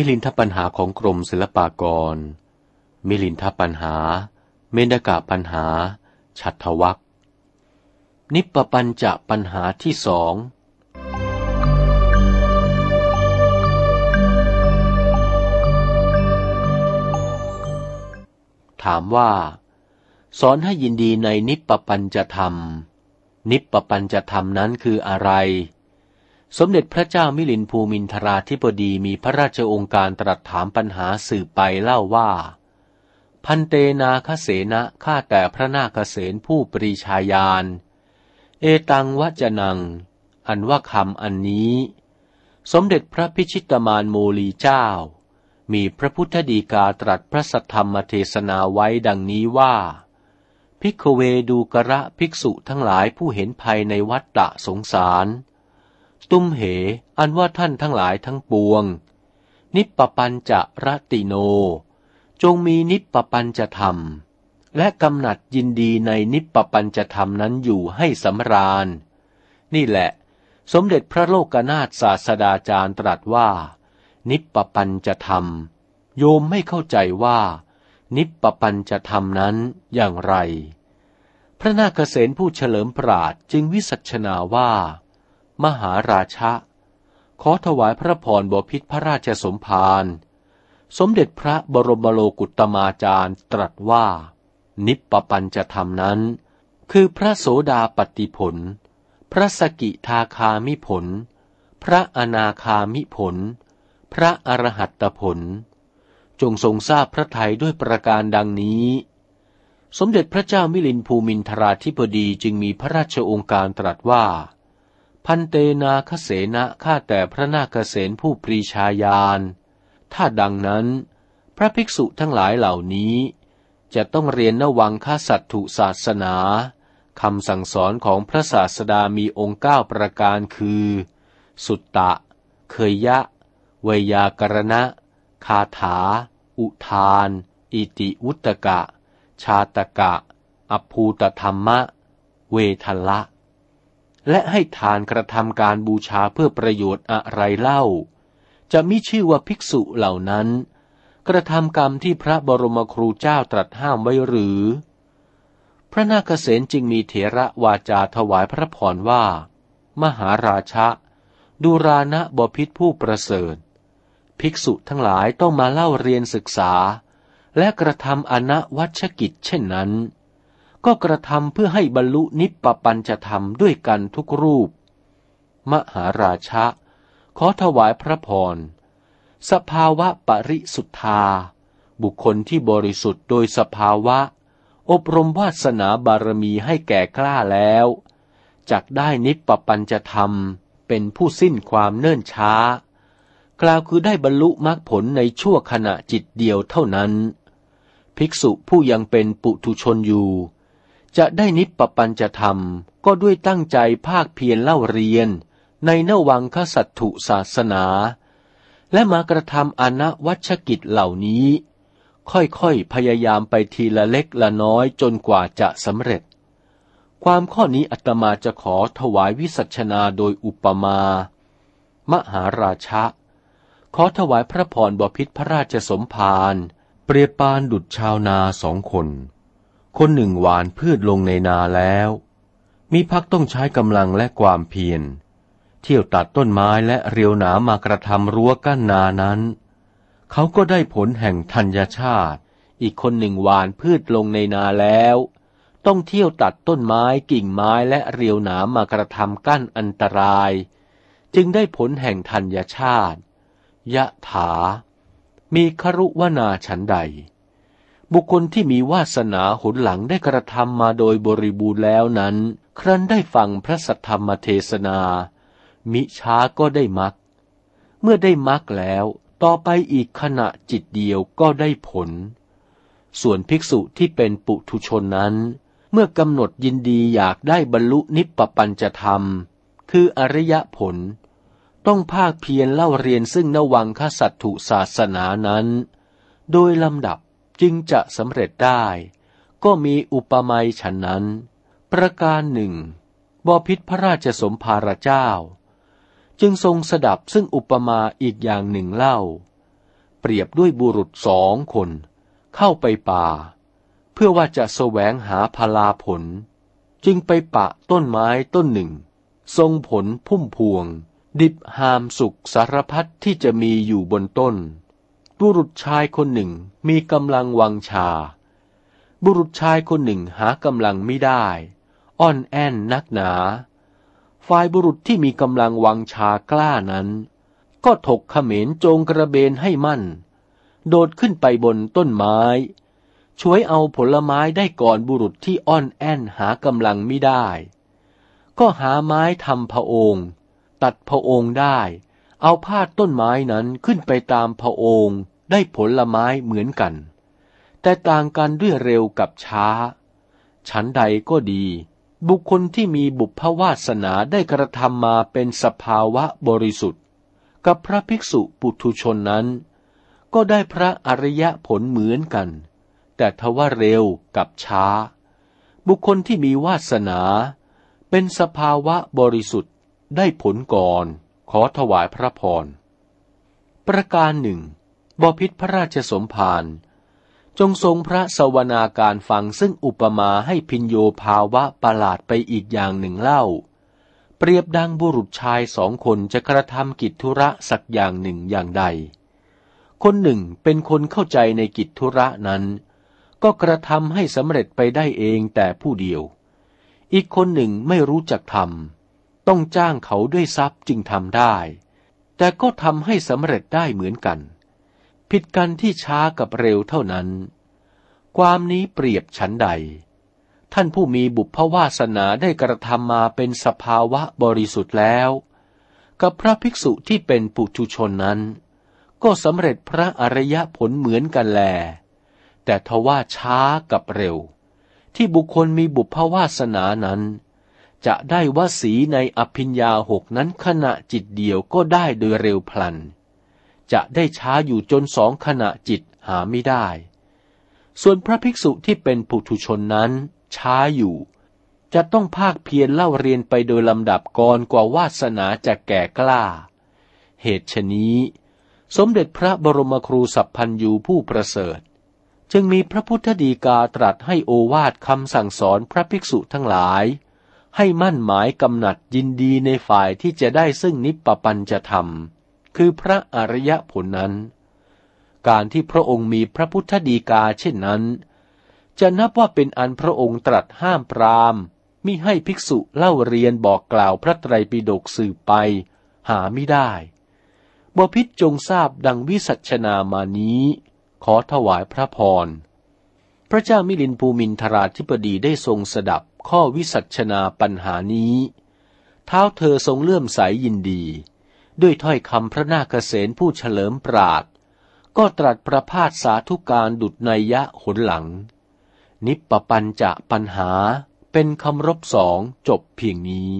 มิลินทปัญหาของกรมศิลปากร มิลินทปัญหา เมนกะปัญหา ฉัตทวักนิปปัญจะปัญหาที่สอง ถามว่า สอนให้ยินดีในนิปปัญจะธรรม นิปปปัญจะธรรมนั้นคืออะไร สมเด็จพระเจ้ามิลินภูมินทราธิบดีมีพระราชองค์การตรัสถามปัญหาสืบไปเล่าว่า พันเตนาคเสนะข้าแต่พระนาคเสนผู้ปรีชาญาณ เอตังวจนัง อันว่าคำอันนี้ สมเด็จพระพิชิตมานโมลีเจ้า มีพระพุทธดีกาตรัสพระสัทธรรมเทศนาไว้ดังนี้ว่า พิกเวดูกระภิกษุทั้งหลายผู้เห็นภัยในวัฏฏะสงสาร ตุ้มเห อันว่าท่านทั้งหลายทั้งปวง นิปปปัญจะรติโน จงมีนิปปปัญจะธรรม และกำหนัดยินดีในนิปปปัญจะธรรมนั้นอยู่ให้สำราญ นี่แหละ สมเด็จพระโลกนาถศาสดาจารย์ตรัสว่า นิปปปัญจะธรรม โยมไม่เข้าใจว่า นิปปปัญจะธรรมนั้นอย่างไร พระนาคเษนผู้เฉลิมปราดจึงวิสัชนาว่า มหาราชะ ขอถวายพระพรบพิษพระราชสมภาร สมเด็จพระบรมโลกุตมาจารย์ตรัสว่า นิปปปัญจะธรรมนั้น คือพระโสดาปฏิผล พระสกิทาคามิผล พระอนาคามิผล พระอรหัตตผล จงทรงทราบพระทัยด้วยประการดังนี้สมเด็จพระเจ้ามิลินภูมินทราธิบดีจึงมีพระราชองค์การตรัสว่า พันเตนาคเสนะข้าแต่พระนาคเสนผู้ปรีชาญาณ ถ้าดังนั้น พระภิกษุทั้งหลายเหล่านี้ จะต้องเรียนนวังคสัตถุศาสนาคำสั่งสอนของพระศาสดามีองค์เก้าประการคือ สุตตะ เคยยะเวยากรณะ คาถา อุทาน อิติวุตกะ ชาตกะ อภูตธรรมะ เวทละ และให้ทานกระทำการบูชาเพื่อประโยชน์อะไรเล่า จะมิชื่อว่าภิกษุเหล่านั้น กระทำกรรมที่พระบรมครูเจ้าตรัสห้ามไว้หรือ พระนาคเษนจึงมีเถระวาจาถวายพระพรว่า มหาราชะดูรานะบพิษผู้ประเสริฐ ภิกษุทั้งหลายต้องมาเล่าเรียนศึกษา และกระทำอนวัชกิจเช่นนั้น ก็กระทำเพื่อให้บรรลุนิพปปัญจะธรรมด้วยกันทุกรูป มหาราชะ ขอถวายพระพร สภาวะปริสุทธา บุคคลที่บริสุทธิ์โดยสภาวะ อบรมวาสนาบารมีให้แก่กล้าแล้วจักได้นิพปปัญจะธรรมเป็นผู้สิ้นความเนิ่นช้า กล่าวคือได้บรรลุมรรคผลในชั่วขณะจิตเดียวเท่านั้น ภิกษุผู้ยังเป็นปุถุชนอยู่ จะได้นิพปปัญจะธรรมก็ด้วยตั้งใจภาคเพียรเล่าเรียน ในนวังคสัตถุศาสนา และมากระทำอนวัชกิจเหล่านี้ ค่อยๆพยายามไปทีละเล็กละน้อยจนกว่าจะสำเร็จ ความข้อนี้อาตมาจะขอถวายวิสัชนาโดยอุปมา มหาราชะ ขอถวายพระพรบพิษพระราชสมภารเปรียบปานดุจชาวนาสองคน คนหนึ่งหวานพืชลงในนาแล้ว มีพักต้องใช้กำลังและความเพียร เที่ยวตัดต้นไม้และเรียวหนามากระทำรั้วกั้นนานั้น เขาก็ได้ผลแห่งธัญชาติ อีกคนหนึ่งหวานพืชลงในนาแล้ว ต้องเที่ยวตัดต้นไม้กิ่งไม้และเรียวหนามมากระทำกั้นอันตราย จึงได้ผลแห่งธัญชาติ ยะถา มีครุวนาฉันใด บุคคลที่มีวาสนาหนหลังได้กระทำมาโดยบริบูรณ์แล้วนั้น ครั้นได้ฟังพระสัทธรรมเทศนา มิช้าก็ได้มัก เมื่อได้มักแล้ว ต่อไปอีกขณะจิตเดียวก็ได้ผล ส่วนภิกษุที่เป็นปุถุชนนั้น เมื่อกำหนดยินดีอยากได้บรรลุนิพปปัญจธรรม คืออริยผล ต้องภาคเพียรเล่าเรียนซึ่งนวังคสัตถุศาสนานั้น โดยลำดับ จึงจะสำเร็จได้ ก็มีอุปมาฉันนั้น ประการหนึ่งบพิษพระราชสมภารเจ้า จึงทรงสดับซึ่งอุปมาอีกอย่างหนึ่งเล่า เปรียบด้วยบุรุษสองคน เข้าไปป่า เพื่อว่าจะแสวงหาพลาผล จึงไปปะต้นไม้ต้นหนึ่ง ทรงผลพุ่มพวง ดิบหามสุขสารพัดที่จะมีอยู่บนต้น บุรุษชายคนหนึ่งมีกำลังวังชา บุรุษชายคนหนึ่งหากำลังไม่ได้ อ่อนแอนนักหนา ฝ่ายบุรุษที่มีกำลังวังชากล้านั้น ก็ถกเขมรโจงกระเบนให้มั่น โดดขึ้นไปบนต้นไม้ ช่วยเอาผลไม้ได้ก่อนบุรุษที่อ่อนแอนหากำลังไม่ได้ ก็หาไม้ทำพระองค์ ตัดพระองค์ได้ เอาพาดต้นไม้นั้นขึ้นไปตามพระองค์ได้ผลไม้เหมือนกัน แต่ต่างกันด้วยเร็วกับช้า ฉันใดก็ดี บุคคลที่มีบุพวาสนาได้กระทำมาเป็นสภาวะบริสุทธิ์ กับพระภิกษุปุถุชนนั้น ก็ได้พระอริยะผลเหมือนกัน แต่ทว่าเร็วกับช้า บุคคลที่มีวาสนา เป็นสภาวะบริสุทธิ์ได้ผลก่อน ขอถวายพระพร ประการหนึ่งบพิษพระราชสมภารจงทรงพระสวนาการฟังซึ่งอุปมาให้พินโยภาวะประหลาดไปอีกอย่างหนึ่งเล่า เปรียบดังบุรุษชายสองคนจะกระทำกิจธุระสักอย่างหนึ่งอย่างใด คนหนึ่งเป็นคนเข้าใจในกิจธุระนั้น ก็กระทำให้สำเร็จไปได้เองแต่ผู้เดียว อีกคนหนึ่งไม่รู้จักทำ ต้องจ้างเขาด้วยทรัพย์จึงทำได้ แต่ก็ทำให้สำเร็จได้เหมือนกัน ผิดกันที่ช้ากับเร็วเท่านั้น ความนี้เปรียบฉันใด ท่านผู้มีบุพวาสนาได้กระทำมาเป็นสภาวะบริสุทธิ์แล้ว กับพระภิกษุที่เป็นปุถุชนนั้น ก็สำเร็จพระอริยผลเหมือนกันแล แต่ทว่าช้ากับเร็ว ที่บุคคลมีบุพวาสนานั้น จะได้วสีในอภิญญาหกนั้นขณะจิตเดียวก็ได้โดยเร็วพลัน จะได้ช้าอยู่จนสองขณะจิตหาไม่ได้ ส่วนพระภิกษุที่เป็นปุถุชนนั้น ช้าอยู่ จะต้องภาคเพียรเล่าเรียนไปโดยลำดับก่อนกว่าวาสนาจะแก่กล้า เหตุชนี้ สมเด็จพระบรมครูสัพพันยูผู้ประเสริฐ จึงมีพระพุทธดีกาตรัสให้โอวาทคำสั่งสอนพระภิกษุทั้งหลาย ให้มั่นหมายกำหนัดยินดีในฝ่ายที่จะได้ซึ่งนิปปปัญจะธรรม คือพระอริยผลนั้น การที่พระองค์มีพระพุทธดีกาเช่นนั้น จะนับว่าเป็นอันพระองค์ตรัสห้ามปรามมิให้ภิกษุเล่าเรียนบอกกล่าวพระไตรปิฎกสืบไป หาไม่ได้บพิษจงทราบดังวิสัชนามานี้ ขอถวายพระพร พระเจ้ามิลินภูมินทราธิปดีได้ทรงสดับ ข้อวิสัชนาปัญหานี้ เท้าเธอทรงเลื่อมใสยยินดี ด้วยถ้อยคำพระนาคเษนผู้เฉลิมปราด ก็ตรัสประพาสสาธุการดุดในยะหนหลัง นิปปัญจะปัญหาเป็นคำรบสองจบเพียงนี้